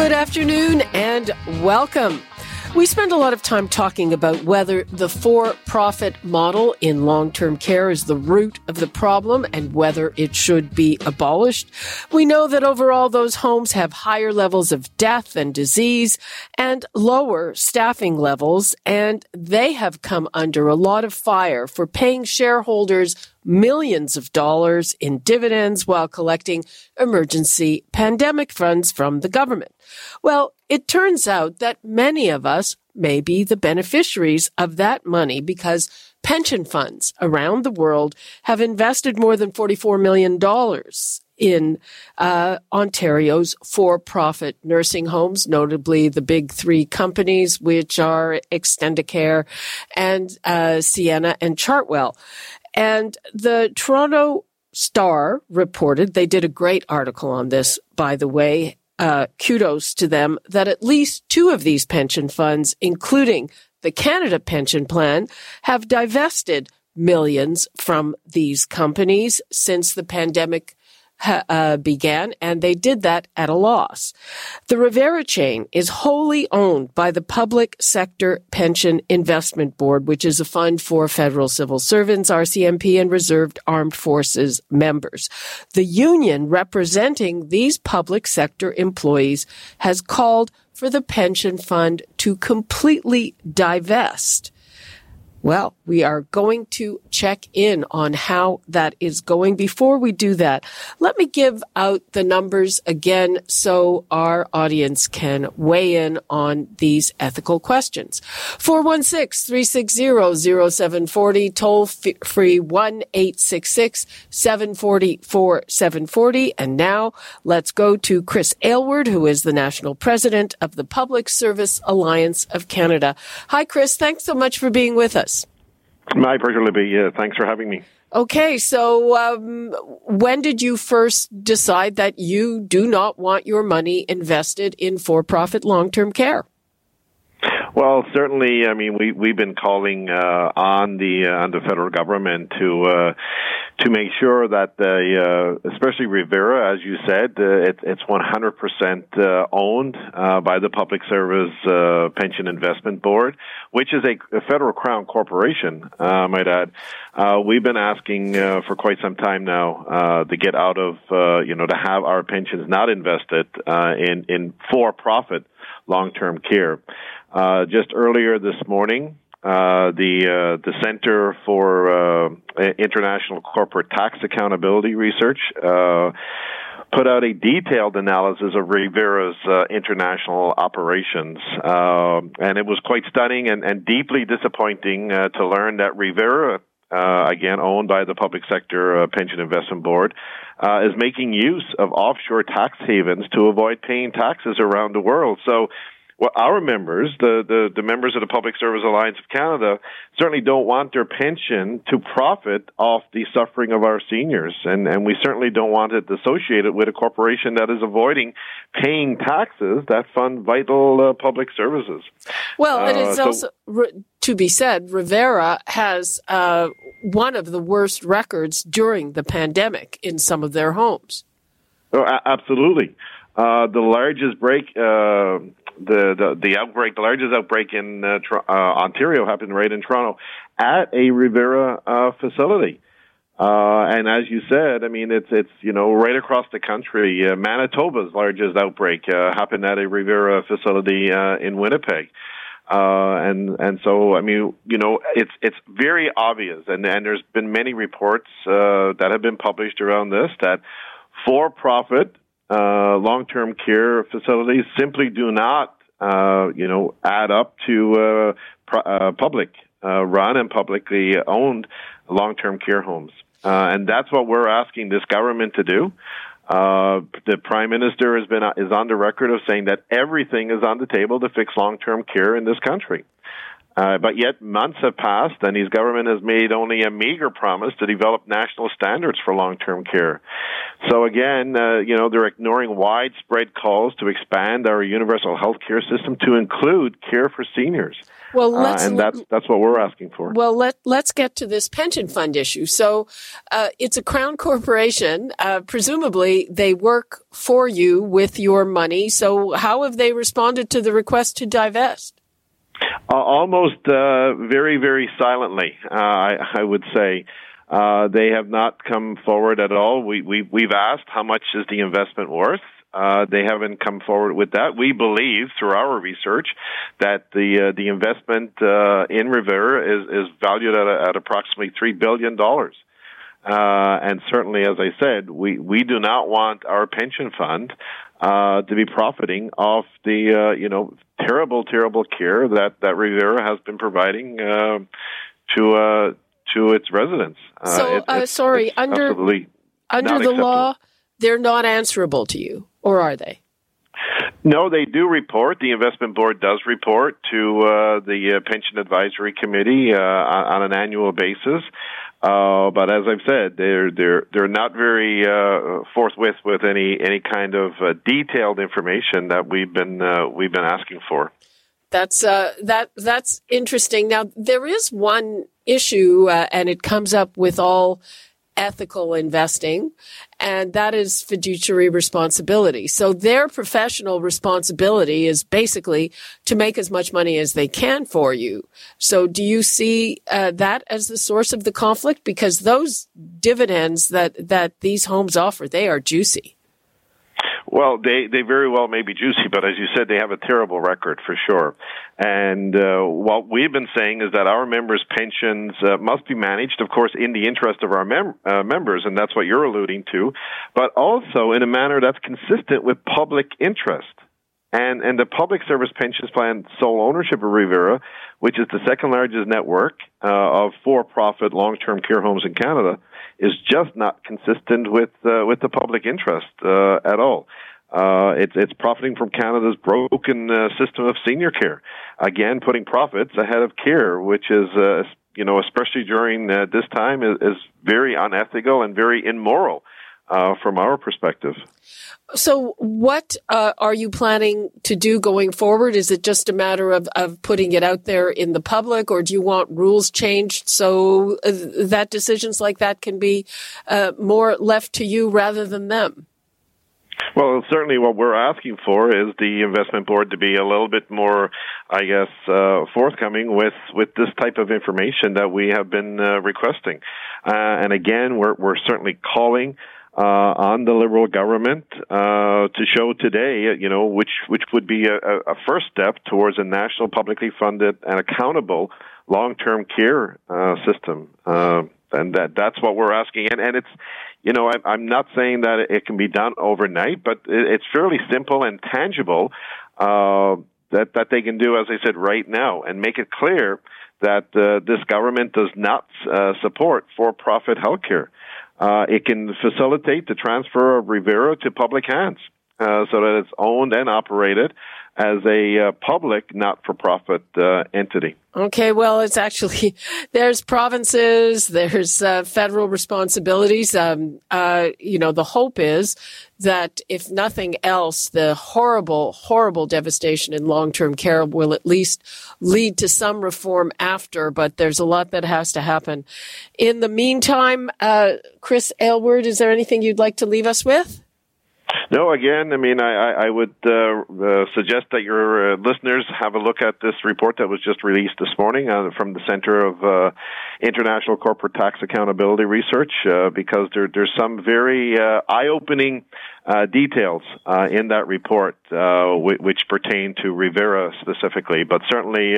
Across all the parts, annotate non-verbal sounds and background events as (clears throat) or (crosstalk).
Good afternoon and welcome. We spend a lot of time talking about whether the for profit model in long term care is the root of the problem and whether it should be abolished. We know that overall those homes have higher levels of death and disease and lower staffing levels, and they have come under a lot of fire for paying shareholders millions of dollars in dividends while collecting emergency pandemic funds from the government. Well, it turns out that many of us may be the beneficiaries of that money because pension funds around the world have invested more than $44 million in uh, Ontario's for-profit nursing homes, notably the big three companies, which are Extendicare and uh, Sienna and Chartwell. And the Toronto Star reported, they did a great article on this, by the way. Uh, kudos to them that at least two of these pension funds, including the Canada Pension Plan, have divested millions from these companies since the pandemic (laughs) uh, began, and they did that at a loss. The Revera chain is wholly owned by the Public Sector Pension Investment Board, which is a fund for federal civil servants, RCMP, and reserved armed forces members. The union representing these public sector employees has called for the pension fund to completely divest well, we are going to check in on how that is going. Before we do that, let me give out the numbers again so our audience can weigh in on these ethical questions. 416-360-0740, toll free 1-866-740-4740. And now let's go to Chris Aylward, who is the national president of the Public Service Alliance of Canada. Hi, Chris. Thanks so much for being with us. My pleasure, Libby. Yeah, thanks for having me. Okay, so um, when did you first decide that you do not want your money invested in for-profit long-term care? Well, certainly. I mean, we we've been calling uh, on the uh, on the federal government to uh, to make sure that the uh, especially Revera, as you said, uh, it, it's 100% uh, owned uh, by the Public Service Pension Investment Board, which is a, a federal crown corporation. Uh, might add, uh, we've been asking for quite some time now uh, to get out of uh, you know to have our pensions not invested uh, in in for-profit long-term care. Uh, just earlier this morning, uh, the uh, the Center for uh, International Corporate Tax Accountability Research uh, put out a detailed analysis of Revera's international operations, and it was quite stunning and, and deeply disappointing to learn that Revera. again, owned by the Public Sector Pension Investment Board, is making use of offshore tax havens to avoid paying taxes around the world. So, well, our members, the, the, the members of the Public Service Alliance of Canada, certainly don't want their pension to profit off the suffering of our seniors. And, and we certainly don't want it associated with a corporation that is avoiding paying taxes that fund vital uh, public services. Well, it is uh, also, to be said, Revera has uh, one of the worst records during the pandemic in some of their homes. Oh, a- absolutely. Uh, the largest break, uh, the, the outbreak, the largest outbreak in uh, uh, Ontario happened right in Toronto at a Revera uh, facility. Uh, and as you said, I mean, it's it's you know right across the country. Uh, Manitoba's largest outbreak uh, happened at a Revera facility uh, in Winnipeg. Uh, and and so I mean you know it's it's very obvious and and there's been many reports uh, that have been published around this that for profit uh, long-term care facilities simply do not, uh, you know, add up to uh, pr- uh, public uh, run and publicly owned long-term care homes. And that's what we're asking this government to do. The prime minister has been is on the record of saying that everything is on the table to fix long-term care in this country. Uh, but yet months have passed, and his government has made only a meager promise to develop national standards for long-term care. So again, uh, you know, they're ignoring widespread calls to expand our universal health care system to include care for seniors. Well, uh, let's, uh, and that's that's what we're asking for. Well, let let's get to this pension fund issue. So, uh, it's a crown corporation. Uh, presumably, they work for you with your money. So, how have they responded to the request to divest? Uh, almost uh, very, very silently, uh, I, I would say. Uh, they have not come forward at all. We, we, we've asked how much is the investment worth. Uh, they haven't come forward with that. We believe through our research that the uh, the investment uh, in Revera is is valued at, a, at approximately three billion dollars. Uh, and certainly, as I said, we, we do not want our pension fund uh, to be profiting off the uh, you know terrible, terrible care that that Revera has been providing uh, to uh, to its residents. Uh, so, it, uh, sorry, under under the law, they're not answerable to you, or are they? No, they do report. The investment board does report to uh, the uh, pension advisory committee uh, on an annual basis. Uh, but as I've said, they're they're they're not very uh, forthwith with any any kind of uh, detailed information that we've been uh, we've been asking for. That's uh, that that's interesting. Now there is one issue, uh, and it comes up with all ethical investing, and that is fiduciary responsibility. So their professional responsibility is basically to make as much money as they can for you. So do you see uh, that as the source of the conflict? Because those dividends that that these homes offer, they are juicy. Well, they they very well may be juicy, but as you said, they have a terrible record for sure. And uh, what we've been saying is that our members' pensions uh, must be managed, of course, in the interest of our mem- uh, members, and that's what you're alluding to, but also in a manner that's consistent with public interest. And and the public service pensions plan sole ownership of Revera, which is the second largest network uh, of for-profit long-term care homes in Canada is just not consistent with uh, with the public interest uh, at all. Uh, it's it's profiting from Canada's broken uh, system of senior care. Again, putting profits ahead of care, which is uh, you know especially during uh, this time is, is very unethical and very immoral uh, from our perspective. So, what uh, are you planning to do going forward? Is it just a matter of, of putting it out there in the public, or do you want rules changed so uh, that decisions like that can be uh, more left to you rather than them? Well, certainly what we're asking for is the investment board to be a little bit more, I guess, uh, forthcoming with, with this type of information that we have been uh, requesting. Uh, and again, we're, we're certainly calling uh, on the Liberal government uh, to show today, you know, which which would be a, a first step towards a national, publicly funded, and accountable long-term care uh, system. Uh, and that that's what we're asking. And and it's, you know, I, I'm not saying that it can be done overnight, but it's fairly simple and tangible. Uh, that that they can do, as I said, right now, and make it clear that uh, this government does not uh, support for-profit healthcare. Uh, it can facilitate the transfer of Revera to public hands uh, so that it's owned and operated as a uh, public not-for-profit uh, entity. Okay, well, it's actually (laughs) there's provinces, there's uh, federal responsibilities. Um, uh, you know, the hope is that if nothing else, the horrible, horrible devastation in long-term care will at least lead to some reform after. But there's a lot that has to happen. In the meantime, uh, Chris Aylward, is there anything you'd like to leave us with? No, again, I mean, I, I would uh, uh, suggest that your uh, listeners have a look at this report that was just released this morning uh, from the Center of uh, International Corporate Tax Accountability Research, uh, because there, there's some very eye-opening details in that report, which, which pertain to Revera specifically. But certainly,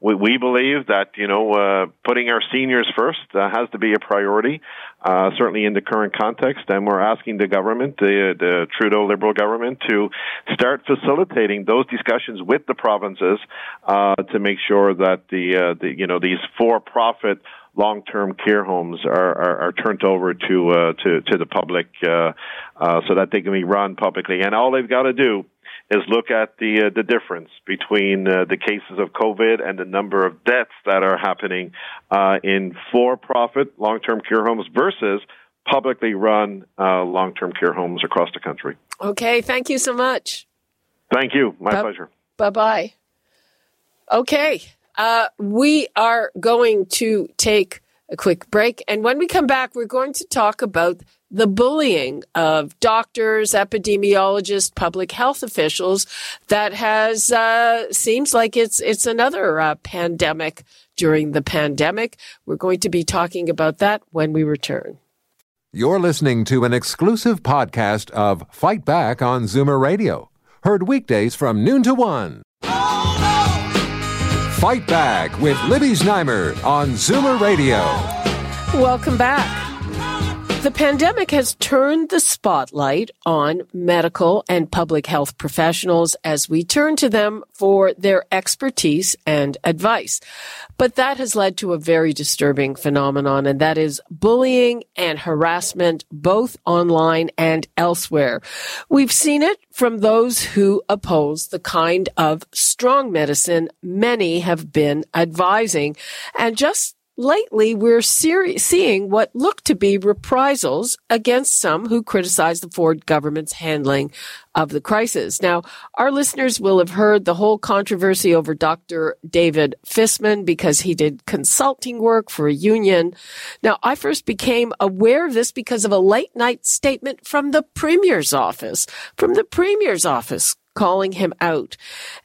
we, we believe that you know uh, putting our seniors first uh, has to be a priority, uh, certainly in the current context. And we're asking the government, the, the Trudeau Liberal government, to start facilitating those discussions with the provinces uh, to make sure that the, uh, the you know these for-profit long-term care homes are, are, are turned over to, uh, to to the public uh, uh, so that they can be run publicly. And all they've got to do is look at the uh, the difference between uh, the cases of COVID and the number of deaths that are happening uh, in for-profit long-term care homes versus publicly run uh, long-term care homes across the country. Okay, thank you so much. Thank you. My Bu- pleasure. Bye bye. Okay, uh, we are going to take a quick break, and when we come back, we're going to talk about the bullying of doctors, epidemiologists, public health officials that has uh, seems like it's it's another uh, pandemic during the pandemic. We're going to be talking about that when we return. You're listening to an exclusive podcast of Fight Back on Zoomer Radio, heard weekdays from noon to one. Fight Back with Libby Znaimer on Zoomer Radio. Welcome back. The pandemic has turned the spotlight on medical and public health professionals as we turn to them for their expertise and advice. But that has led to a very disturbing phenomenon, and that is bullying and harassment, both online and elsewhere. We've seen it from those who oppose the kind of strong medicine many have been advising. And just lately we're seeing what look to be reprisals against some who criticize the Ford government's handling of the crisis. Now, our listeners will have heard the whole controversy over Dr. David Fisman because he did consulting work for a union. Now, I first became aware of this because of a late night statement from the Premier's office, from the Premier's office calling him out.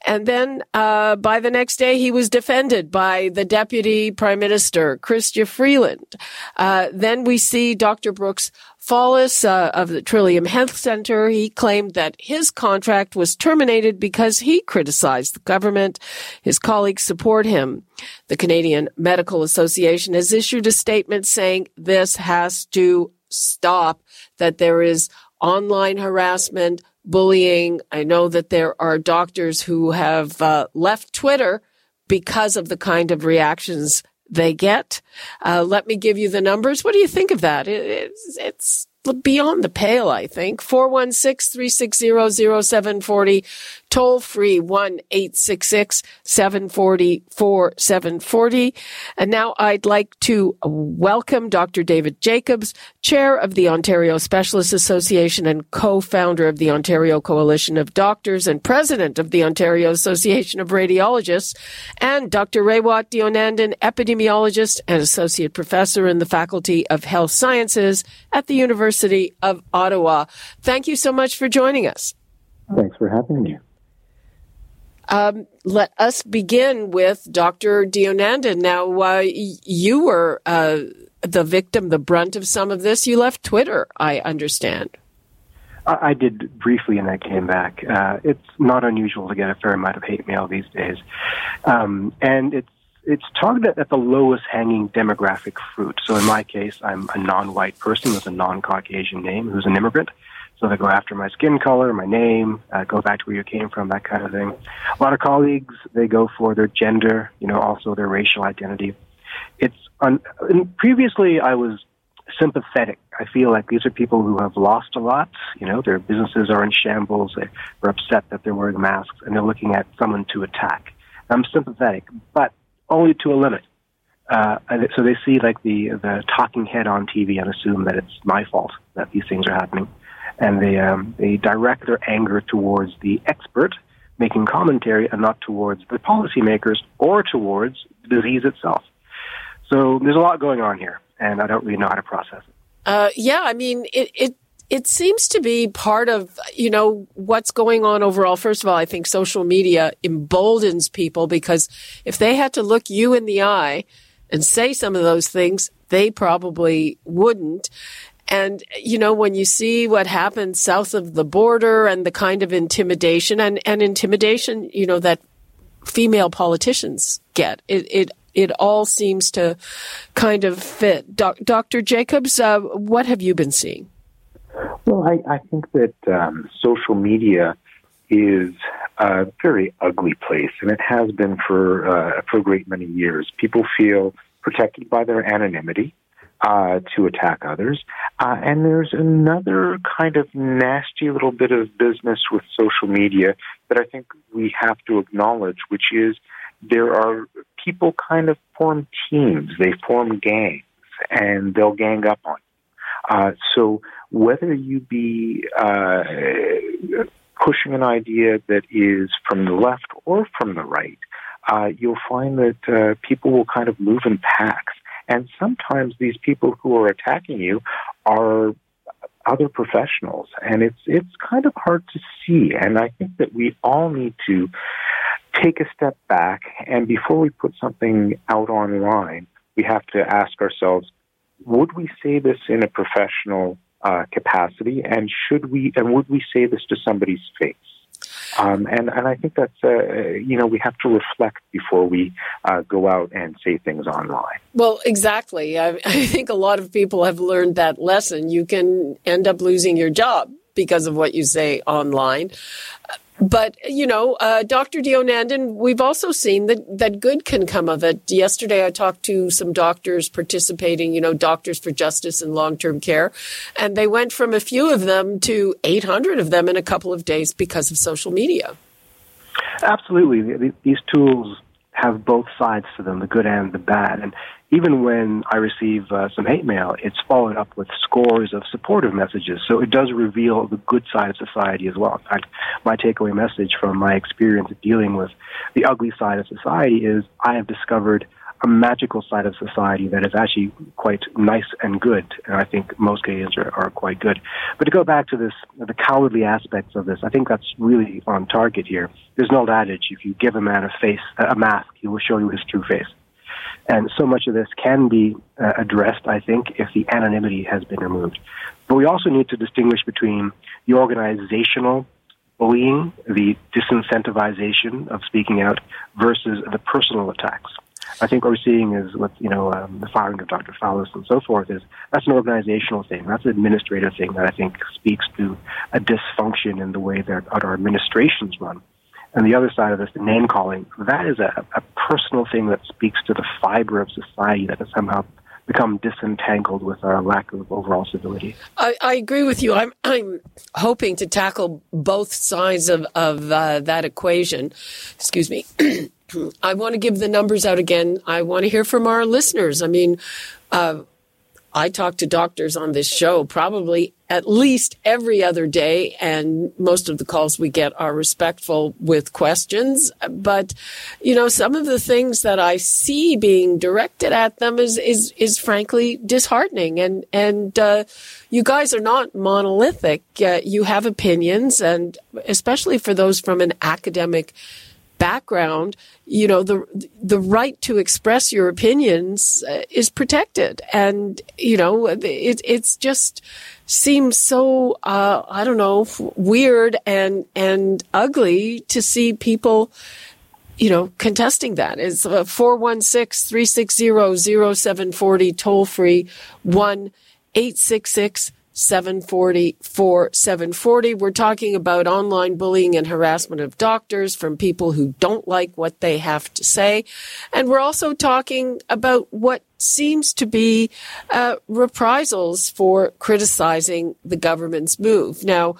And then uh, by the next day, he was defended by the Deputy Prime Minister, Chrystia Freeland. Uh, then we see Dr. Brooks Fallis uh, of the Trillium Health Center. He claimed that his contract was terminated because he criticized the government. His colleagues support him. The Canadian Medical Association has issued a statement saying this has to stop, that there is online harassment, bullying. I know that there are doctors who have uh, left Twitter because of the kind of reactions they get. Uh, let me give you the numbers. What do you think of that? It, it's, it's beyond the pale, I think. 416-360-0740, toll free 1-866-740-4740. And now I'd like to welcome Dr. David Jacobs, chair of the Ontario Specialist Association and co-founder of the Ontario Coalition of Doctors and president of the Ontario Association of Radiologists, and Dr. Raywat Deonandan, epidemiologist and associate professor in the Faculty of Health Sciences at the University of Ottawa. Thank you so much for joining us. Thanks for having me. Um, let us begin with Dr. Deonandan. Now, uh, you were uh, the victim, the brunt of some of this. You left Twitter, I understand. I did briefly, and I came back. Uh, it's not unusual to get a fair amount of hate mail these days, um, and it's it's targeted at the lowest hanging demographic fruit. So in my case, I'm a non-white person with a non-Caucasian name who's an immigrant. So they go after my skin color, my name, uh, go back to where you came from, that kind of thing. A lot of colleagues, they go for their gender, you know, also their racial identity. It's un- previously I was sympathetic. I feel like these are people who have lost a lot. You know, their businesses are in shambles. They're upset that they're wearing masks, and they're looking at someone to attack. I'm sympathetic, but only to a limit. Uh, so they see like the the talking head on TV and assume that it's my fault that these things are happening, and they um, they direct their anger towards the expert making commentary and not towards the policymakers or towards the disease itself. So there's a lot going on here, and I don't really know how to process it. Uh, yeah, I mean, it, it it seems to be part of, you know, what's going on overall. First of all, I think social media emboldens people because if they had to look you in the eye and say some of those things, they probably wouldn't. And, you know, when you see what happens south of the border and the kind of intimidation and, and intimidation, you know, that female politicians get, it, it, it all seems to kind of fit. Dr. Jacobs, uh, what have you been seeing? Well, I, I think that um, social media is a very ugly place, and it has been for uh, for a great many years. People feel protected by their anonymity uh, to attack others. Uh, and there's another kind of nasty little bit of business with social media that I think we have to acknowledge, which is there are people kind of form teams, they form gangs, and they'll gang up on you. Uh, so whether you be uh, pushing an idea that is from the left or from the right, uh, you'll find that uh, people will kind of move in packs. And sometimes these people who are attacking you are other professionals, and it's it's kind of hard to see. And I think that we all need to take a step back, and before we put something out online, we have to ask ourselves: Would we say this in a professional uh, capacity, and should we and would we say this to somebody's face? Um, and, and I think that's, uh, you know, we have to reflect before we uh, go out and say things online. Well, exactly. I, (laughs) I think a lot of people have learned that lesson. You can end up losing your job because of what you say online. But, you know, uh, Dr. Deonandan, we've also seen that, that good can come of it. Yesterday, I talked to some doctors participating, you know, Doctors for Justice in Long Term Care, and they went from a few of them to 800 of them in a couple of days because of social media. Absolutely. These tools have both sides to them, the good and the bad. And even when I receive uh, some hate mail, it's followed up with scores of supportive messages. So it does reveal the good side of society as well. In fact, my takeaway message from my experience of dealing with the ugly side of society is I have discovered a magical side of society that is actually quite nice and good. And I think most Canadians are, are quite good. But to go back to this, the cowardly aspects of this, I think that's really on target here. There's an old adage: if you give a man a face, a mask, he will show you his true face. And so much of this can be uh, addressed, I think, if the anonymity has been removed. But we also need to distinguish between the organizational bullying, the disincentivization of speaking out, versus the personal attacks. I think what we're seeing is with you know um, the firing of Dr. Fallis and so forth is that's an organizational thing. That's an administrative thing that I think speaks to a dysfunction in the way that our administrations run. And the other side of this, the name calling, that is a, a personal thing that speaks to the fiber of society that has somehow become disentangled with our lack of overall civility. I, I agree with you. I'm, I'm hoping to tackle both sides of, of uh, that equation. Excuse me. (clears throat) I want to give the numbers out again. I want to hear from our listeners. I mean, uh, I talk to doctors on this show probably at least every other day, and most of the calls we get are respectful with questions. But, you know, some of the things that I see being directed at them is, is, is frankly disheartening. And, and, uh, you guys are not monolithic. Uh, you have opinions, and especially for those from an academic background, you know, the, the right to express your opinions uh, is protected. And, you know, it, it's just seems so, uh, I don't know, weird and, and ugly to see people, you know, contesting that. It's 416 360 0740 toll free 1 866 740 740. We're talking about online bullying and harassment of doctors from people who don't like what they have to say. And we're also talking about what seems to be uh, reprisals for criticizing the government's move. Now,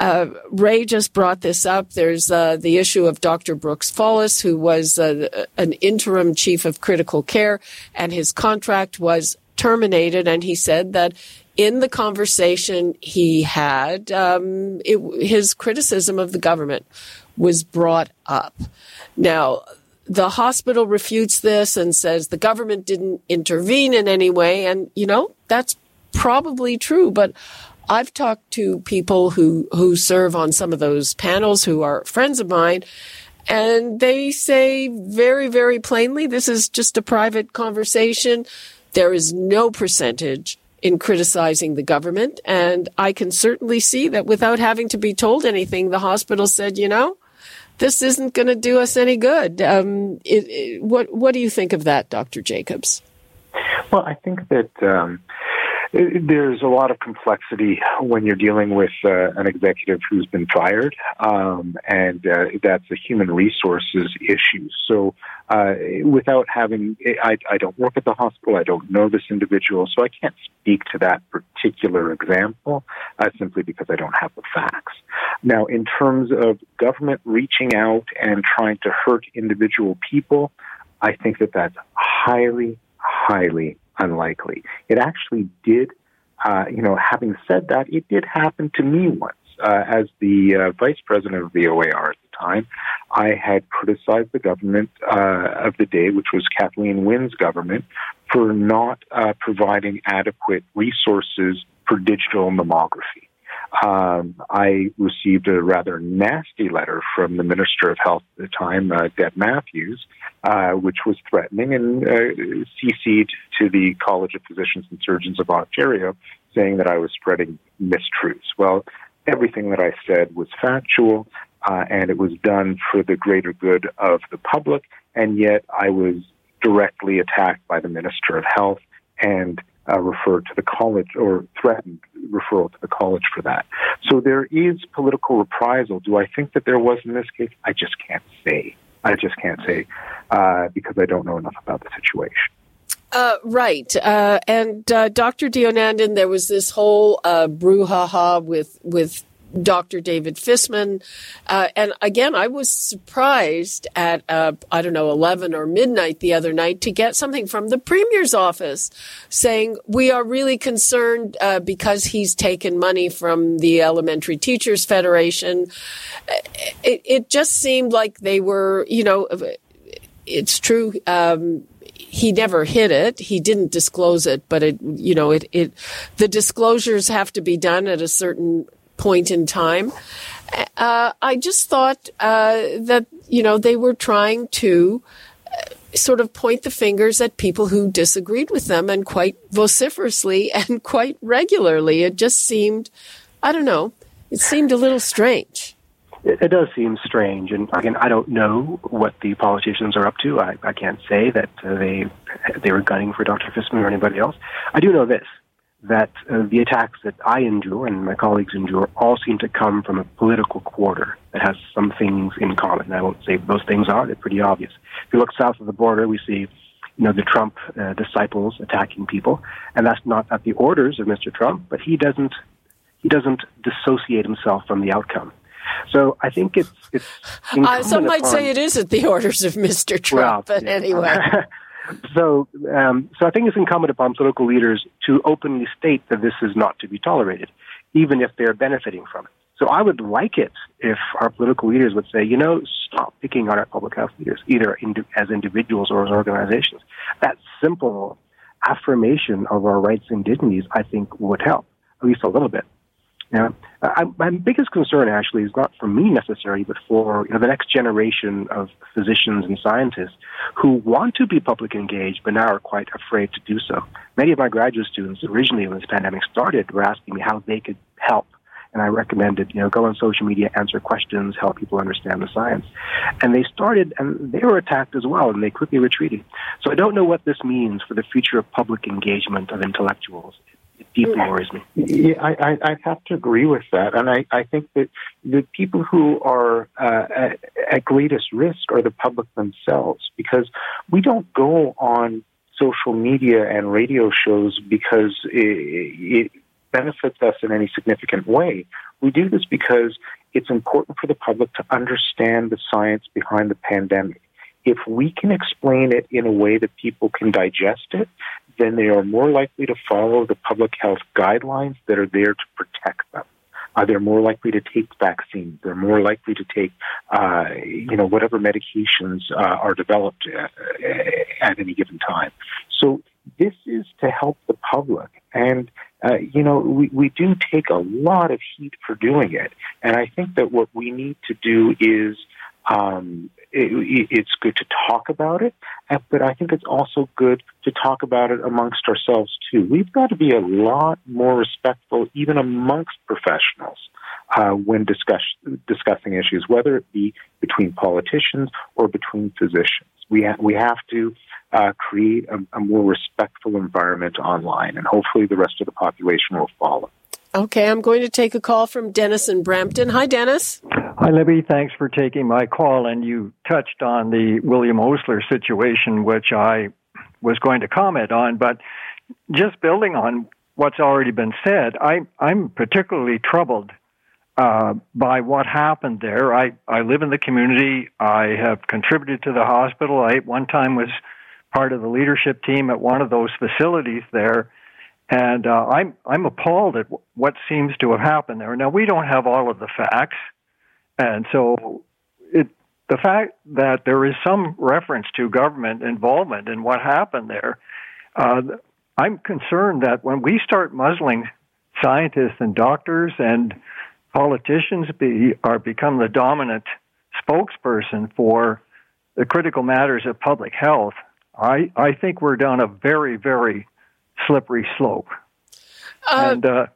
uh, Ray just brought this up. There's uh, the issue of Dr. Brooks Fallis, who was uh, an interim chief of critical care, and his contract was terminated. And he said that in the conversation he had, um, it, his criticism of the government was brought up. Now, the hospital refutes this and says the government didn't intervene in any way. And, you know, that's probably true. But I've talked to people who, who serve on some of those panels who are friends of mine. And they say very, very plainly, this is just a private conversation. There is no percentage in criticizing the government. And I can certainly see that without having to be told anything, the hospital said, you know, this isn't going to do us any good. Um, it, it, what What do you think of that, Dr. Jacobs? Well, I think that um, There's a lot of complexity when you're dealing with uh, an executive who's been fired, um, and uh, that's a human resources issue. So, uh, without having, I, I don't work at the hospital, I don't know this individual, so I can't speak to that particular example uh, simply because I don't have the facts. Now, in terms of government reaching out and trying to hurt individual people, I think that that's highly, highly unlikely. It actually did, uh, you know, having said that, it did happen to me once. Uh, as the uh, vice president of the OAR at the time, I had criticized the government uh, of the day, which was Kathleen Wynne's government, for not uh, providing adequate resources for digital mammography um, I received a rather nasty letter from the Minister of Health at the time, uh, Deb Matthews, uh, which was threatening and uh, CC'd to the College of Physicians and Surgeons of Ontario, saying that I was spreading mistruths. Well, everything that I said was factual, uh, and it was done for the greater good of the public, and yet I was directly attacked by the Minister of Health and uh, referred to the college or threatened referral to the college for that. So there is political reprisal. Do I think that there was in this case? I just can't say. I just can't say uh, because I don't know enough about the situation. Uh, right. Uh, and uh, Dr. Deonandan, there was this whole uh, brouhaha with with Dr. David Fisman. Uh, and again, I was surprised at, uh, I don't know, 11 or midnight the other night to get something from the Premier's office saying, we are really concerned uh, because he's taken money from the Elementary Teachers Federation. It, it, just seemed like they were, you know, it's true. Um, he never hid it. He didn't disclose it, but it, you know, it, it, the disclosures have to be done at a certain point in time. Uh, I just thought uh, that you know they were trying to uh, sort of point the fingers at people who disagreed with them, and quite vociferously (laughs) and quite regularly. It just seemed, I don't know, it seemed a little strange. It, it does seem strange, and again, I don't know what the politicians are up to. I, I can't say that uh, they they were gunning for Dr. Fisman or anybody else. I do know this: that uh, the attacks that I endure and my colleagues endure all seem to come from a political quarter that has some things in common. I won't say those things are; they're pretty obvious. If you look south of the border, we see, you know, the Trump uh, disciples attacking people, and that's not at the orders of Mr. Trump, but he doesn't he doesn't dissociate himself from the outcome. So I think it's it's. Uh, some might upon, say it is at the (laughs) orders of Mr. Trump, well, but yeah. anyway. (laughs) So, um, so I think it's incumbent upon political leaders to openly state that this is not to be tolerated, even if they're benefiting from it. So I would like it if our political leaders would say, you know, stop picking on our public health leaders, either as individuals or as organizations. That simple affirmation of our rights and dignities, I think, would help, at least a little bit. Yeah, I, my biggest concern actually is not for me necessarily, but for you know, the next generation of physicians and scientists who want to be public engaged, but now are quite afraid to do so. Many of my graduate students originally, when this pandemic started, were asking me how they could help. And I recommended, you know, go on social media, answer questions, help people understand the science. And they started, and they were attacked as well, and they quickly retreated. So I don't know what this means for the future of public engagement of intellectuals deeply worries me. Yeah, I, I, have to agree with that, and I, I think that the people who are uh, at, at greatest risk are the public themselves, because we don't go on social media and radio shows because it, it benefits us in any significant way. We do this because it's important for the public to understand the science behind the pandemic. If we can explain it in a way that people can digest it, then they are more likely to follow the public health guidelines that are there to protect them. Uh, they're more likely to take vaccines. They're more likely to take, uh, you know, whatever medications uh, are developed at, uh, at any given time. So this is to help the public. And, uh, you know, we, we do take a lot of heat for doing it. And I think that what we need to do is um, it, it's good to talk about it, but I think it's also good to talk about it amongst ourselves too. We've got to be a lot more respectful, even amongst professionals, uh, when discuss, discussing issues, whether it be between politicians or between physicians. We, ha- we have to uh, create a, a more respectful environment online, and hopefully the rest of the population will follow. Okay, I'm going to take a call from Dennis in Brampton. Hi, Dennis. Hi, Libby. Thanks for taking my call. And you touched on the William Osler situation, which I was going to comment on. But just building on what's already been said, I, I'm particularly troubled uh, by what happened there. I, I live in the community. I have contributed to the hospital. I, one time, was part of the leadership team at one of those facilities there. And uh, I'm I'm appalled at what seems to have happened there. Now we don't have all of the facts, and so it the fact that there is some reference to government involvement in what happened there. Uh, I'm concerned that when we start muzzling scientists and doctors and politicians be, are become the dominant spokesperson for the critical matters of public health, I, I think we're down a very, very slippery slope. Uh, and uh,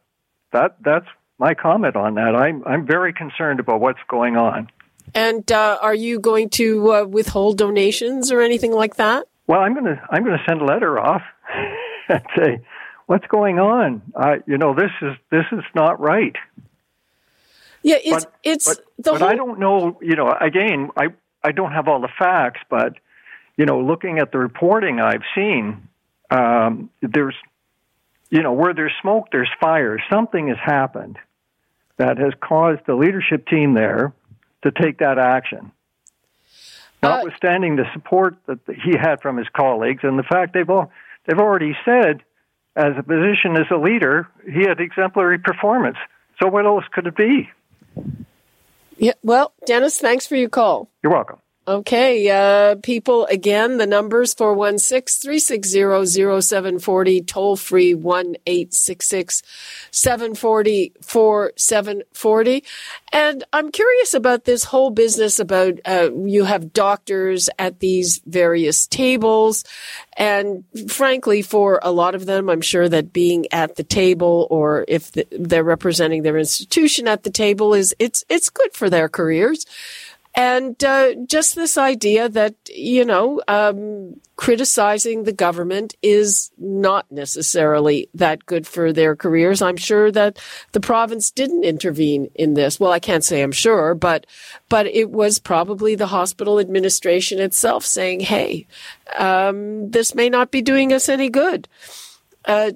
that that's my comment on that. I'm I'm very concerned about what's going on. And uh, are you going to uh, withhold donations or anything like that? Well, I'm going to I'm going to send a letter off (laughs) and say what's going on. you know, this is this is not right. Yeah, it's but, it's but, the but whole... I don't know. You know, again, I I don't have all the facts, but you know, looking at the reporting I've seen, um, there's, you know, where there's smoke, there's fire. Something has happened that has caused the leadership team there to take that action. Uh, Notwithstanding the support that he had from his colleagues and the fact they've all, they've already said, as a position as a leader, he had exemplary performance. So what else could it be? Yeah. Well, Dennis, thanks for your call. You're welcome. Okay, uh, people, again, the numbers 416-360-0740, toll free 1-866-740-4740. And I'm curious about this whole business about, uh, you have doctors at these various tables. And frankly, for a lot of them, I'm sure that being at the table or if they're representing their institution at the table is, it's, it's good for their careers. And uh, just this idea that, you know, um, criticizing the government is not necessarily that good for their careers. I'm sure that the province didn't intervene in this. Well, I can't say I'm sure, but, but it was probably the hospital administration itself saying, hey, um, this may not be doing us any good. Uh,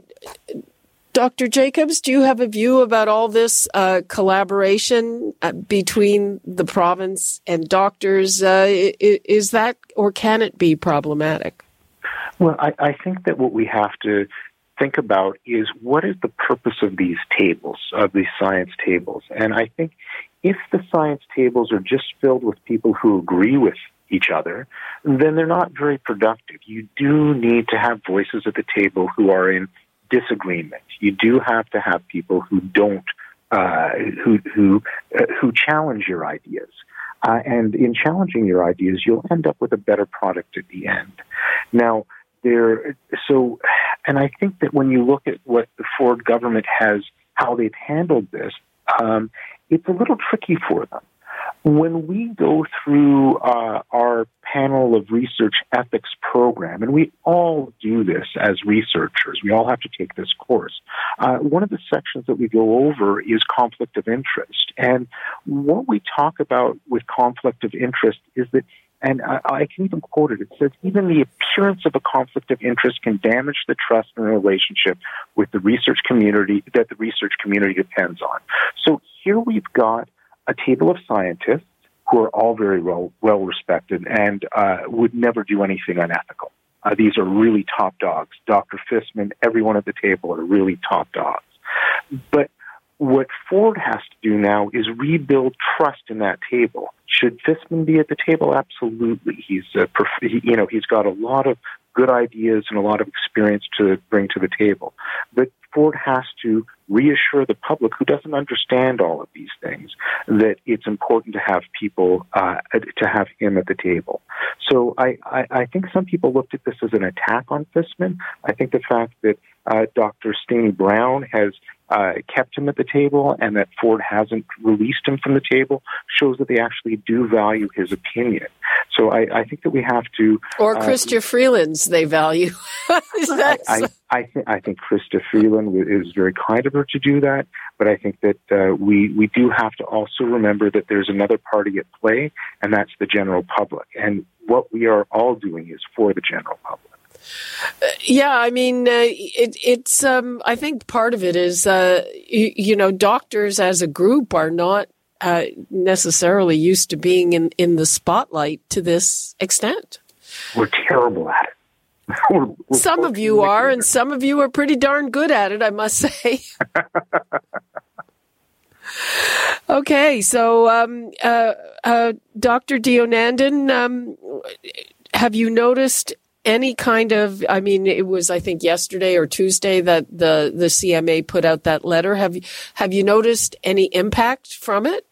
Dr. Jacobs, do you have a view about all this uh, collaboration uh, between the province and doctors? Uh, is that or can it be problematic? Well, I, I think that what we have to think about is what is the purpose of these tables, of these science tables? And I think if the science tables are just filled with people who agree with each other, then they're not very productive. You do need to have voices at the table who are in disagreement. You do have to have people who don't, uh, who who uh, who challenge your ideas. Uh, and in challenging your ideas, you'll end up with a better product at the end. Now, there, so, and I think that when you look at what the Ford government has, how they've handled this, um, it's a little tricky for them. When we go through uh, our panel of research ethics program, and we all do this as researchers, we all have to take this course. Uh, one of the sections that we go over is conflict of interest. And what we talk about with conflict of interest is that and I, I, can even quote it. It says, even the appearance of a conflict of interest can damage the trust and relationship with the research community that the research community depends on. So here we've got a table of scientists who are all very well, well respected and uh, would never do anything unethical. Uh, these are really top dogs. Dr. Fisman, everyone at the table are really top dogs. But what Ford has to do now is rebuild trust in that table. Should Fisman be at the table? Absolutely. He's, a, you know, he's got a lot of good ideas and a lot of experience to bring to the table. But Ford has to reassure the public who doesn't understand all of these things that it's important to have people uh, to have him at the table. So I, I, I, think some people looked at this as an attack on Fisman. I think the fact that uh, Dr. Steini Brown has uh, kept him at the table and that Ford hasn't released him from the table shows that they actually do value his opinion. So I, I think that we have to. Or uh, Chrystia Freeland's they value. (laughs) I, I, I, th- I think Chrystia Freeland is very kind of her to do that, but I think that uh, we, we do have to also remember that there's another party at play, and that's the general public. And what we are all doing is for the general public. Uh, yeah, I mean, uh, it, it's. Um, I think part of it is, uh, you, you, know, doctors as a group are not uh, necessarily used to being in, in the spotlight to this extent. We're terrible at it. (laughs) we're, we're some of you are, and some of you are pretty darn good at it, I must (laughs) say. okay, so um, uh, uh, Dr. Deonandan, um, have you noticed any kind of i mean it was i think yesterday or tuesday that the the cma put out that letter have you have you noticed any impact from it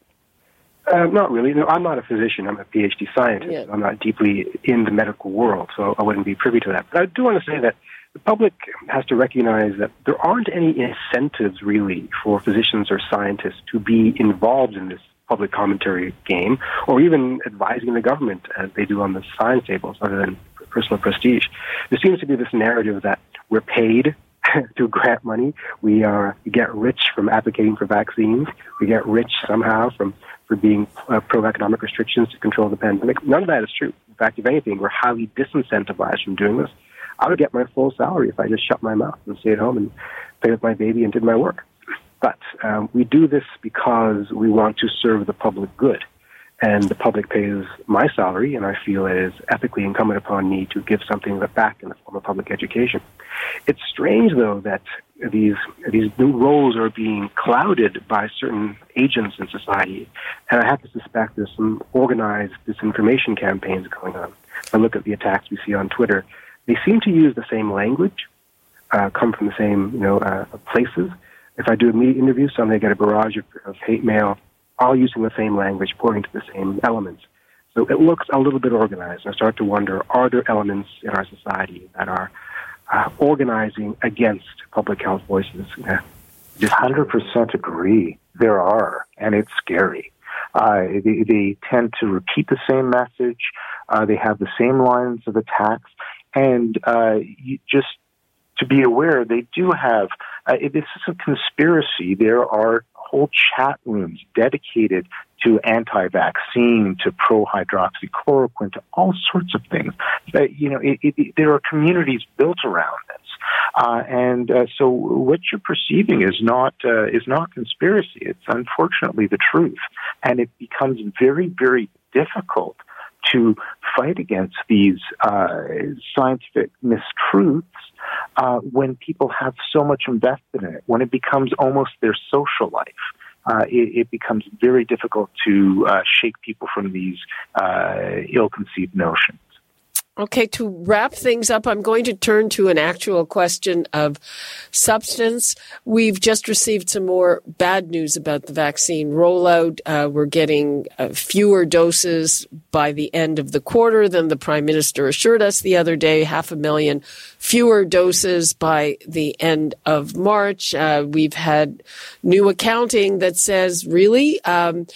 uh, not really. No, I'm not a physician. I'm a PhD scientist. Yeah. I'm not deeply in the medical world, so I wouldn't be privy to that. But I do want to say that the public has to recognize that there aren't any incentives really for physicians or scientists to be involved in this public commentary game or even advising the government as they do on the science tables other than personal prestige. There seems to be this narrative that we're paid (laughs) to grant money. We are we get rich from advocating for vaccines. We get rich somehow from for being uh, pro economic restrictions to control the pandemic. None of that is true. In fact, if anything, we're highly disincentivized from doing this. I would get my full salary if I just shut my mouth and stayed at home and played with my baby and did my work. But um, we do this because we want to serve the public good and the public pays my salary, and I feel it is ethically incumbent upon me to give something back in the form of public education. It's strange, though, that these these new roles are being clouded by certain agents in society, and I have to suspect there's some organized disinformation campaigns going on. If I look at the attacks we see on Twitter; they seem to use the same language, uh, come from the same you know uh, places. If I do a media interview, suddenly I get a barrage of, of hate mail all using the same language, pointing to the same elements. So it looks a little bit organized. I start to wonder, are there elements in our society that are uh, organizing against public health voices? Yeah. 100% agree. There are, and it's scary. Uh, they, they, tend to repeat the same message. Uh, they have the same lines of attacks. And uh, just to be aware, they do have, uh, this is a conspiracy. There are whole chat rooms dedicated to anti-vaccine, to pro-hydroxychloroquine, to all sorts of things. Uh, you know, it, it, there are communities built around this. Uh, and uh, so what you're perceiving is not uh, is not conspiracy. It's unfortunately the truth, and it becomes very very difficult to fight against these uh, scientific mistruths uh, when people have so much invested in it, when it becomes almost their social life. Uh, it, it, becomes very difficult to uh, shake people from these uh, ill-conceived notions. Okay, to wrap things up, I'm going to turn to an actual question of substance. We've just received some more bad news about the vaccine rollout. Uh, we're getting uh, fewer doses by the end of the quarter than the prime minister assured us the other day, half a million fewer doses by the end of March. Uh, we've had new accounting that says, really? Um,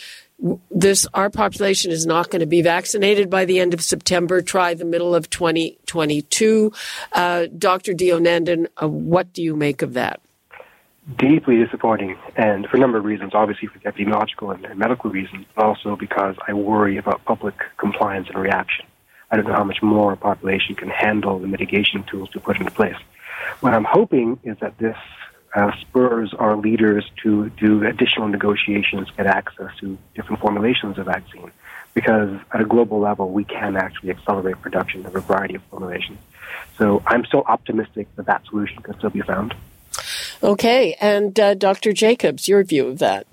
this our population is not going to be vaccinated by the end of September. Try the middle of 2022. Uh, Dr. Deonandan, uh, what do you make of that? Deeply disappointing, and for a number of reasons. Obviously, for epidemiological and, and medical reasons, but also because I worry about public compliance and reaction. I don't know how much more a population can handle the mitigation tools to put into place. What I'm hoping is that this uh, spurs our leaders to do additional negotiations, get access to different formulations of vaccine. Because at a global level, we can actually accelerate production of a variety of formulations. So I'm still optimistic that that solution can still be found. Okay, and uh, Dr. Jacobs, your view of that?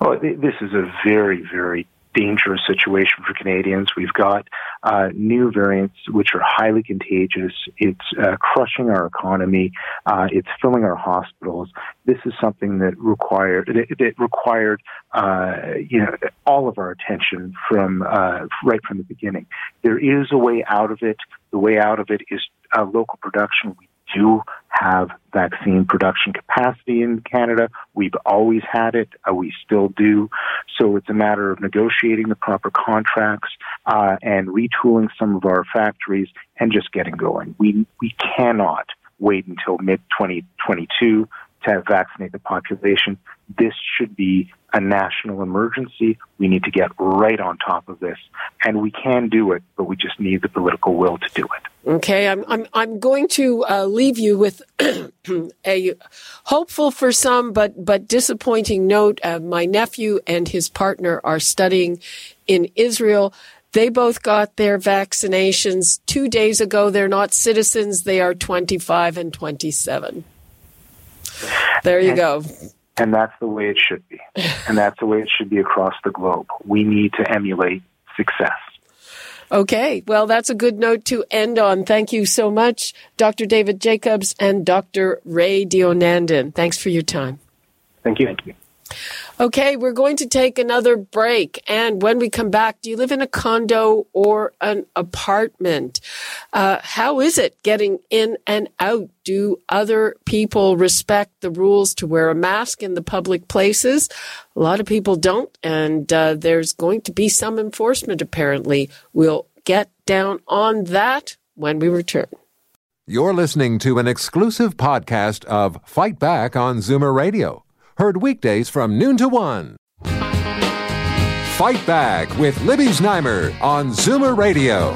Well, this is a very, very dangerous situation for Canadians. We've got uh, new variants which are highly contagious. It's uh, crushing our economy. Uh, it's filling our hospitals. This is something that required that, that required uh, you know all of our attention from uh, right from the beginning. There is a way out of it. The way out of it is local production. We do have vaccine production capacity in Canada. We've always had it. Uh, we still do. So it's a matter of negotiating the proper contracts uh, and retooling some of our factories and just getting going. We we cannot wait until mid 2022 to vaccinate the population. This should be a national emergency. We need to get right on top of this. And we can do it, but we just need the political will to do it. Okay, I'm, I'm, I'm going to uh, leave you with (clears throat) a hopeful for some, but, but disappointing note. Uh, my nephew and his partner are studying in Israel. They both got their vaccinations two days ago. They're not citizens. They are 25 and 27. There you and, go. And that's the way it should be. (laughs) and that's the way it should be across the globe. We need to emulate success. Okay, well, that's a good note to end on. Thank you so much, Dr. David Jacobs and Dr. Ray Deonandan. Thanks for your time. Thank you. Thank you. Okay, we're going to take another break. And when we come back, do you live in a condo or an apartment? Uh, how is it getting in and out? Do other people respect the rules to wear a mask in the public places? A lot of people don't. And uh, there's going to be some enforcement, apparently. We'll get down on that when we return. You're listening to an exclusive podcast of Fight Back on Zoomer Radio Heard weekdays from noon to one. Fight Back with Libby Znaimer on Zoomer Radio.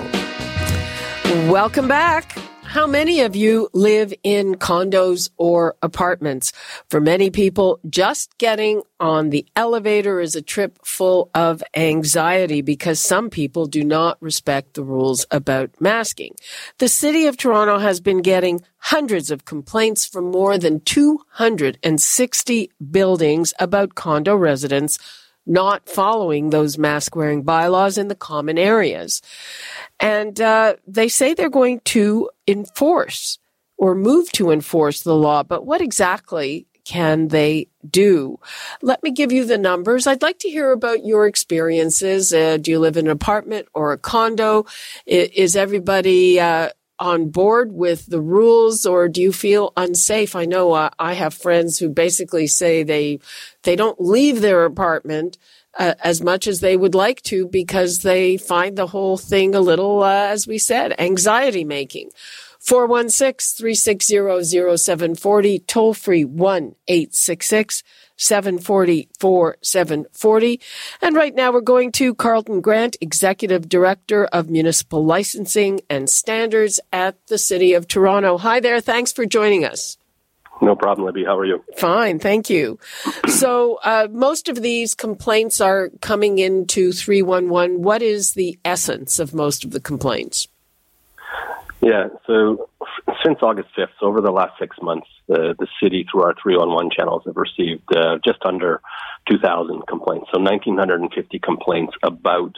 Welcome back. How many of you live in condos or apartments? For many people, just getting on the elevator is a trip full of anxiety because some people do not respect the rules about masking. The city of Toronto has been getting hundreds of complaints from more than 260 buildings about condo residents not following those mask wearing bylaws in the common areas. And uh, they say they're going to enforce or move to enforce the law, but what exactly can they do? Let me give you the numbers. I'd like to hear about your experiences. Uh, do you live in an apartment or a condo? Is everybody uh, on board with the rules or do you feel unsafe? I know uh, I have friends who basically say they they don't leave their apartment uh, as much as they would like to because they find the whole thing a little, uh, as we said, anxiety making. 416-360-0740, toll free 1-866 740 4740. And right now we're going to Carleton Grant, Executive Director of Municipal Licensing and Standards at the City of Toronto. Hi there. Thanks for joining us. No problem, Libby. How are you? Fine, thank you. (clears throat) So, uh, most of these complaints are coming into 311. What is the essence of most of the complaints? Yeah, so since August 5th, so over the last six months, the, the city, through our 311 channels, have received uh, just under 2,000 complaints. So 1,950 complaints about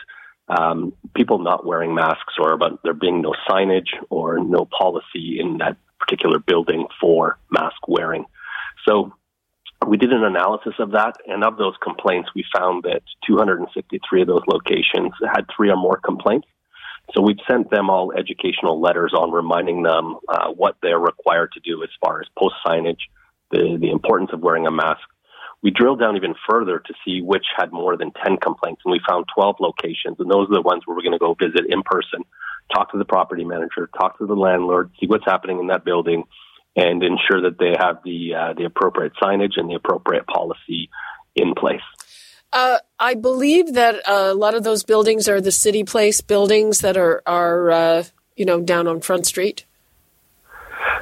um, people not wearing masks or about there being no signage or no policy in that particular building for mask wearing. So we did an analysis of that, and of those complaints, we found that 263 of those locations had three or more complaints. So we've sent them all educational letters on reminding them uh, what they're required to do as far as post signage, the, the importance of wearing a mask. We drilled down even further to see which had more than 10 complaints, and we found 12 locations, and those are the ones where we're going to go visit in person talk to the property manager, talk to the landlord, see what's happening in that building, and ensure that they have the uh, the appropriate signage and the appropriate policy in place. Uh, I believe that a lot of those buildings are the City Place buildings that are are uh, you know down on Front Street.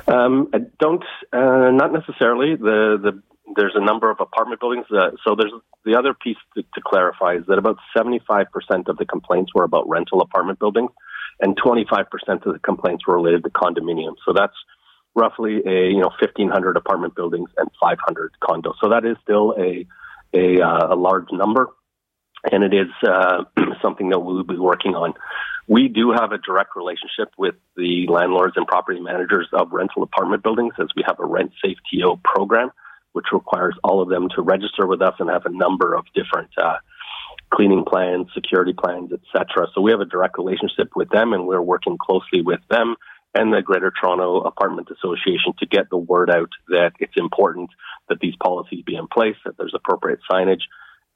Um, I don't, uh, not necessarily. The the there's a number of apartment buildings. Uh, so there's the other piece to, to clarify is that about 75% of the complaints were about rental apartment buildings and 25% of the complaints were related to condominiums. So that's roughly a you know 1,500 apartment buildings and 500 condos. So that is still a a, uh, a large number, and it is uh, (clears throat) something that we'll be working on. We do have a direct relationship with the landlords and property managers of rental apartment buildings as we have a rent safe TO program, which requires all of them to register with us and have a number of different uh, cleaning plans, security plans, etc. So we have a direct relationship with them, and we're working closely with them and the Greater Toronto Apartment Association to get the word out that it's important that these policies be in place, that there's appropriate signage,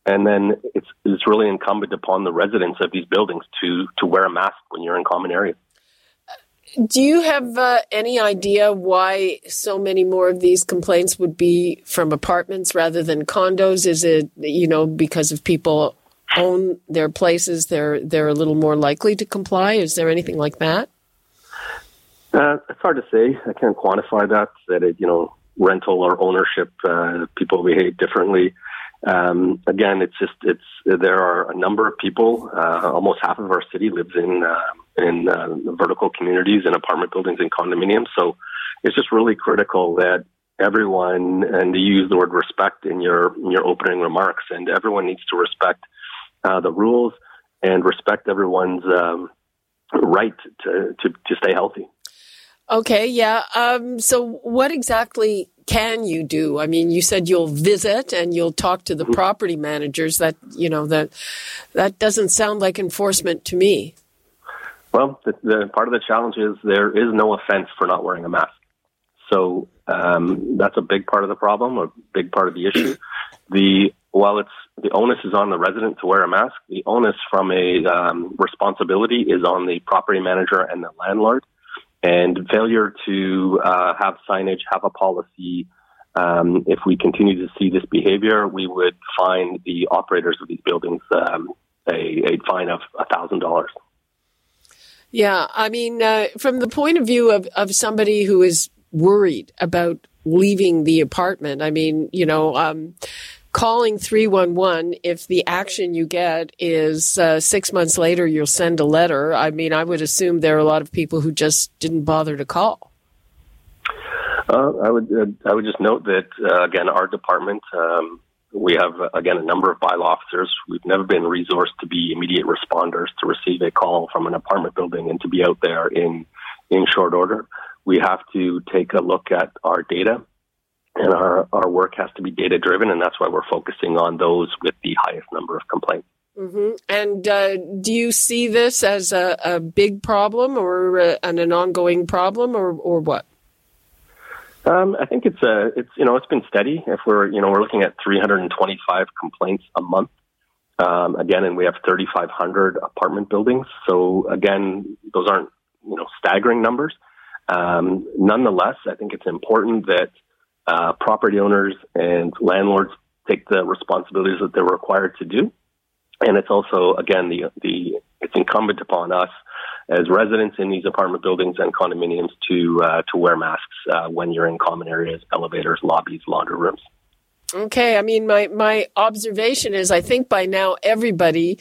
and then it's it's really incumbent upon the residents of these buildings to to wear a mask when you're in common areas. Do you have uh, any idea why so many more of these complaints would be from apartments rather than condos? Is it you know because if people own their places, they're they're a little more likely to comply? Is there anything like that? Uh, it's hard to say. I can't quantify that. That it, you know, rental or ownership, uh, people behave differently. Um, again, it's just it's there are a number of people. Uh, almost half of our city lives in uh, in uh, vertical communities and apartment buildings and condominiums. So it's just really critical that everyone and you use the word respect in your in your opening remarks, and everyone needs to respect uh, the rules and respect everyone's um, right to, to to stay healthy. Okay, yeah. Um, so, what exactly can you do? I mean, you said you'll visit and you'll talk to the mm-hmm. property managers. That you know that that doesn't sound like enforcement to me. Well, the, the part of the challenge is there is no offense for not wearing a mask. So um, that's a big part of the problem, a big part of the issue. (clears throat) The while it's the onus is on the resident to wear a mask, the onus from a um, responsibility is on the property manager and the landlord and failure to uh, have signage, have a policy. Um, if we continue to see this behavior, we would fine the operators of these buildings um, a, a, fine of thousand dollars. Yeah, I mean, uh, from the point of view of, of somebody who is worried about leaving the apartment, I mean, you know, um, calling 311 if the action you get is uh, six months later you'll send a letter. I mean i would assume there are a lot of people who just didn't bother to call. Uh, i would uh, i would just note that uh, again our department um, we have again a number of bylaw officers. We've never been resourced to be immediate responders to receive a call from an apartment building and to be out there in in short order. We have to take a look at our data and our, our work has to be data driven, and that's why we're focusing on those with the highest number of complaints. Mm-hmm. And uh, do you see this as a, a big problem or uh, an, an ongoing problem, or, or what? Um, I think it's a, it's you know, it's been steady. If we're you know we're looking at 325 complaints a month, um, again, and we have 3,500 apartment buildings. So again, those aren't you know staggering numbers. Um, nonetheless, I think it's important that uh, property owners and landlords take the responsibilities that they're required to do. And it's also, again, the, the, it's incumbent upon us as residents in these apartment buildings and condominiums to, uh, to wear masks, uh, when you're in common areas, elevators, lobbies, laundry rooms. Okay. I mean, my, my observation is I think by now everybody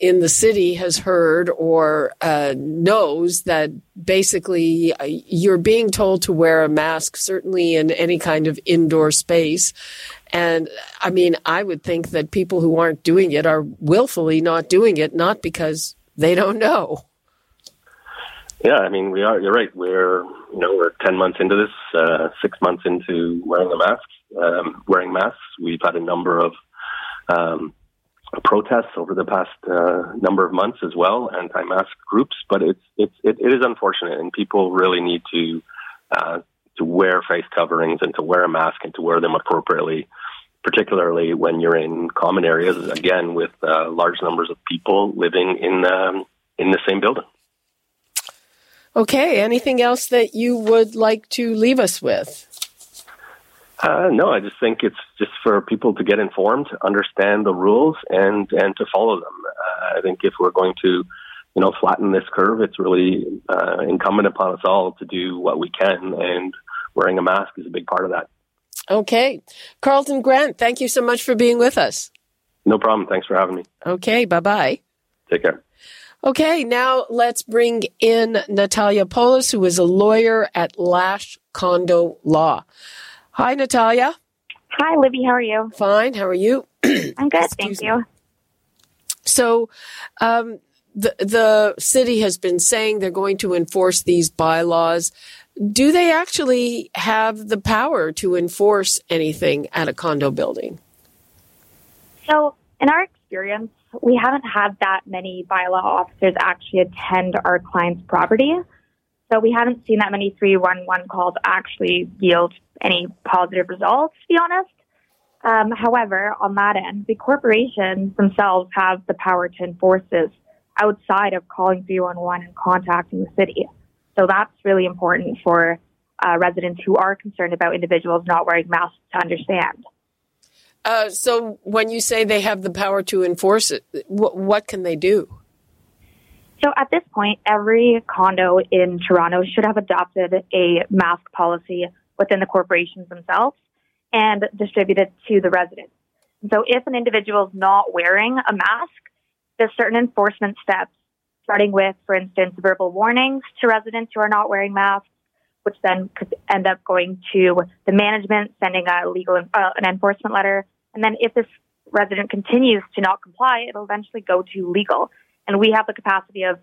in the city has heard or uh, knows that basically uh, you're being told to wear a mask, certainly in any kind of indoor space. And I mean, I would think that people who aren't doing it are willfully not doing it, not because they don't know. Yeah, I mean, we are. You're right. We're you know we're ten months into this, uh, six months into wearing a mask, um, wearing masks. We've had a number of um, protests over the past uh, number of months as well, anti-mask groups. But it's it's it, it is unfortunate, and people really need to uh, to wear face coverings and to wear a mask and to wear them appropriately, particularly when you're in common areas. Again, with uh, large numbers of people living in um, in the same building. Okay. Anything else that you would like to leave us with? Uh, no, I just think it's just for people to get informed, understand the rules, and and to follow them. Uh, I think if we're going to, you know, flatten this curve, it's really uh, incumbent upon us all to do what we can, and wearing a mask is a big part of that. Okay, Carleton Grant, thank you so much for being with us. No problem. Thanks for having me. Okay, bye bye. Take care. Okay, now let's bring in Natalia Polis, who is a lawyer at Lash Condo Law. Hi, Natalia. Hi, Libby. How are you? Fine. How are you? (clears throat) I'm good. Thank you. So, um, the the city has been saying they're going to enforce these bylaws. Do they actually have the power to enforce anything at a condo building? So, in our experience, we haven't had that many bylaw officers actually attend our client's property. So we haven't seen that many 311 calls actually yield any positive results, to be honest. Um, however, on that end, the corporations themselves have the power to enforce this outside of calling 311 and contacting the city. So that's really important for uh, residents who are concerned about individuals not wearing masks to understand. Uh, so when you say they have the power to enforce it, what, can they do? So at this point, every condo in Toronto should have adopted a mask policy within the corporations themselves and distributed to the residents. So if an individual is not wearing a mask, there's certain enforcement steps, starting with, for instance, verbal warnings to residents who are not wearing masks, which then could end up going to the management, sending a legal uh, an enforcement letter and then if this resident continues to not comply, it'll eventually go to legal. And we have the capacity of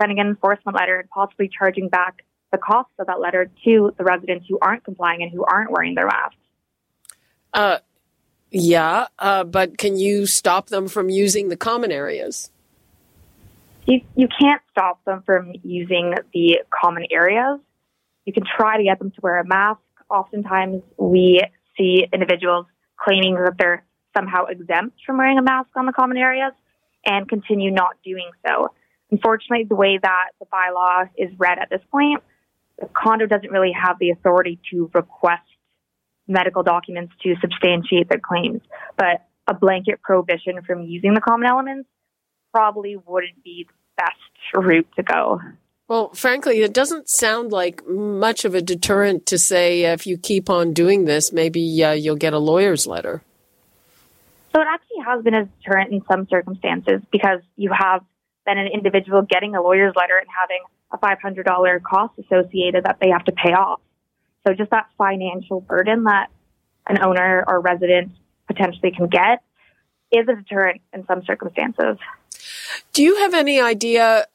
sending an enforcement letter and possibly charging back the costs of that letter to the residents who aren't complying and who aren't wearing their masks. Uh, yeah, uh, but can you stop them from using the common areas? You, you can't stop them from using the common areas. You can try to get them to wear a mask. Oftentimes, we see individuals claiming that they're somehow exempt from wearing a mask on the common areas and continue not doing so. Unfortunately, the way that the bylaw is read at this point, the condo doesn't really have the authority to request medical documents to substantiate their claims. But a blanket prohibition from using the common elements probably wouldn't be the best route to go. Well, frankly, it doesn't sound like much of a deterrent to say uh, if you keep on doing this, maybe uh, you'll get a lawyer's letter. So it actually has been a deterrent in some circumstances because you have then an individual getting a lawyer's letter and having a $500 cost associated that they have to pay off. So just that financial burden that an owner or resident potentially can get is a deterrent in some circumstances. Do you have any idea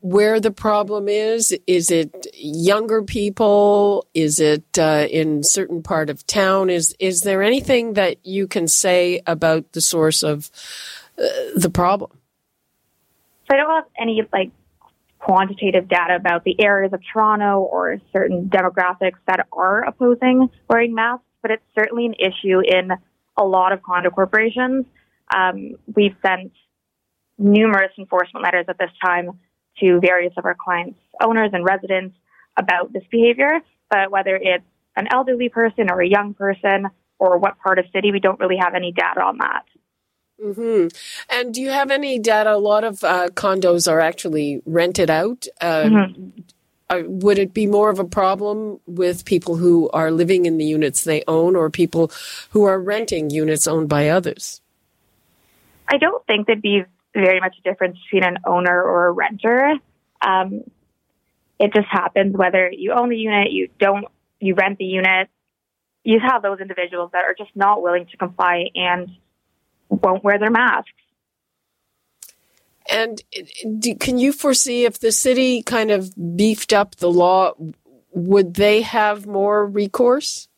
where the problem is? Is it younger people? Is it uh, in certain part of town? Is is there anything that you can say about the source of uh, the problem? So I don't have any like quantitative data about the areas of Toronto or certain demographics that are opposing wearing masks, but it's certainly an issue in a lot of condo corporations. Um, we've sent numerous enforcement letters at this time to various of our clients' owners and residents about this behavior. But whether it's an elderly person or a young person or what part of city, we don't really have any data on that. Mm-hmm. And do you have any data? A lot of uh, condos are actually rented out. Uh, mm-hmm. uh, would it be more of a problem with people who are living in the units they own or people who are renting units owned by others? I don't think there'd be very much a difference between an owner or a renter. Um, it just happens whether you own the unit, you don't, you rent the unit. You have those individuals that are just not willing to comply and won't wear their masks. And can you foresee if the city kind of beefed up the law, would they have more recourse?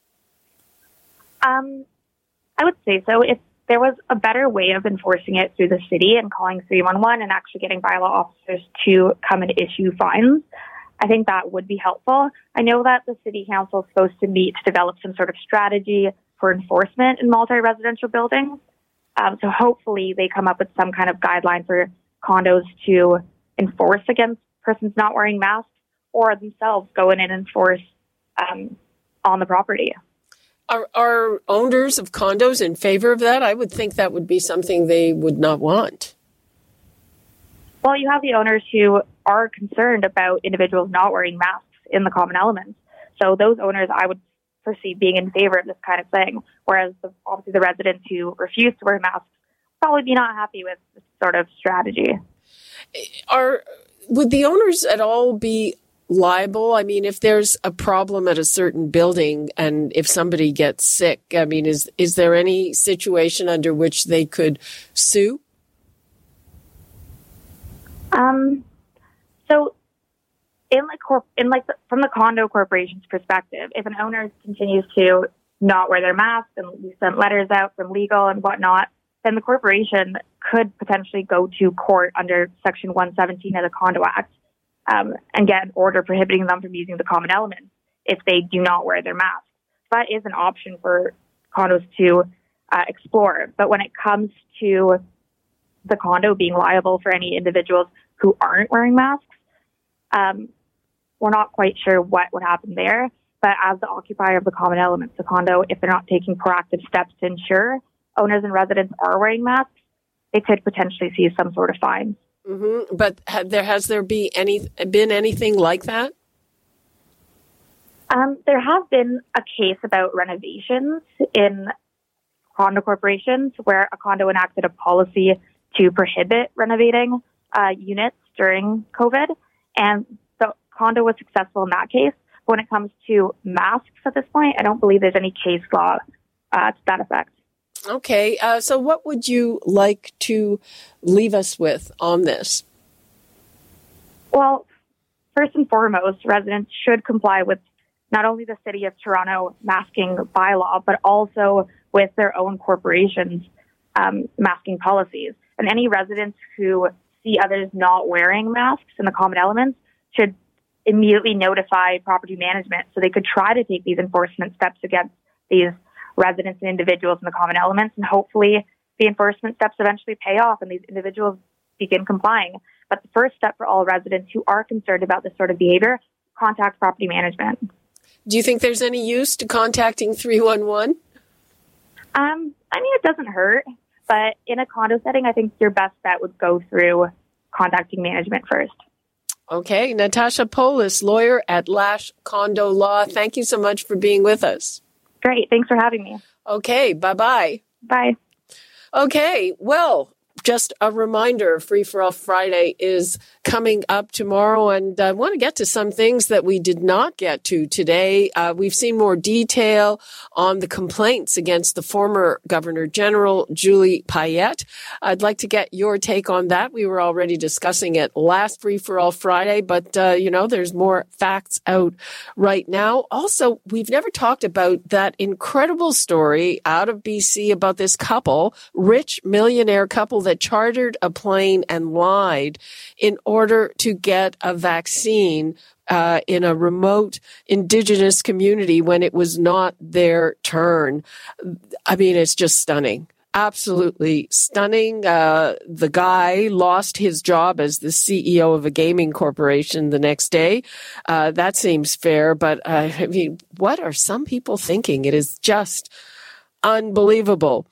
Um, I would say so. If there was a better way of enforcing it through the city and calling 311 and actually getting bylaw officers to come and issue fines, I think that would be helpful. I know that the city council is supposed to meet to develop some sort of strategy for enforcement in multi-residential buildings. Um, so hopefully they come up with some kind of guideline for condos to enforce against persons not wearing masks or themselves go in and enforce um, on the property. Are, are owners of condos in favor of that? I would think that would be something they would not want. Well, you have the owners who are concerned about individuals not wearing masks in the common elements. So those owners, I would foresee being in favor of this kind of thing. Whereas the, obviously the residents who refuse to wear masks probably be not happy with this sort of strategy. Are would the owners at all be liable? I mean, if there's a problem at a certain building and if somebody gets sick, I mean, is, is there any situation under which they could sue? Um, so in like corp- in like the, from the condo corporation's perspective, if an owner continues to not wear their mask and we sent letters out from legal and whatnot, then the corporation could potentially go to court under Section 117 of the Condo Act um, and get an order prohibiting them from using the common elements if they do not wear their mask. That is an option for condos to uh, explore. But when it comes to the condo being liable for any individuals who aren't wearing masks, um, we're not quite sure what would happen there. But as the occupier of the common elements, the condo, if they're not taking proactive steps to ensure owners and residents are wearing masks, they could potentially see some sort of fine. Mm-hmm. But there has there be any been anything like that? Um, there have been a case about renovations in condo corporations where a condo enacted a policy to prohibit renovating uh, units during COVID, and the condo was successful in that case. But when it comes to masks at this point, I don't believe there's any case law uh, to that effect. Okay, uh, so what would you like to leave us with on this? Well, first and foremost, residents should comply with not only the City of Toronto masking bylaw, but also with their own corporations' um, masking policies. And any residents who see others not wearing masks in the common elements should immediately notify property management so they could try to take these enforcement steps against these residents and individuals in the common elements. And hopefully the enforcement steps eventually pay off and these individuals begin complying. But the first step for all residents who are concerned about this sort of behavior, contact property management. Do you think there's any use to contacting 311? Um, I mean, it doesn't hurt, but in a condo setting, I think your best bet would go through contacting management first. Okay, Natasha Polis, lawyer at Lash Condo Law. Thank you so much for being with us. Great. Thanks for having me. Okay, bye bye. Bye. Okay, well, just a reminder Free for All Friday is coming up tomorrow, and I want to get to some things that we did not get to today. Uh, we've seen more detail on the complaints against the former Governor General, Julie Payette. I'd like to get your take on that. We were already discussing it last Free for All Friday, but, uh, you know, there's more facts out right now. Also, we've never talked about that incredible story out of BC about this couple, rich millionaire couple that chartered a plane and lied in order to get a vaccine uh, in a remote indigenous community when it was not their turn. I mean, it's just stunning. Absolutely stunning. Uh, the guy lost his job as the CEO of a gaming corporation the next day. Uh, that seems fair, but uh, I mean, what are some people thinking? It is just unbelievable.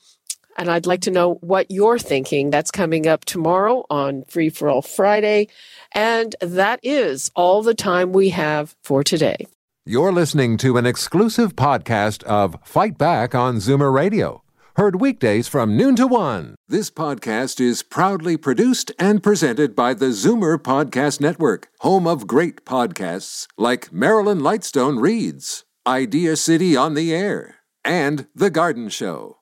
And I'd like to know what you're thinking. That's coming up tomorrow on Free for All Friday. And that is all the time we have for today. You're listening to an exclusive podcast of Fight Back on Zoomer Radio. Heard weekdays from noon to one. This podcast is proudly produced and presented by the Zoomer Podcast Network, home of great podcasts like Marilyn Lightstone Reads, Idea City on the Air, and The Garden Show.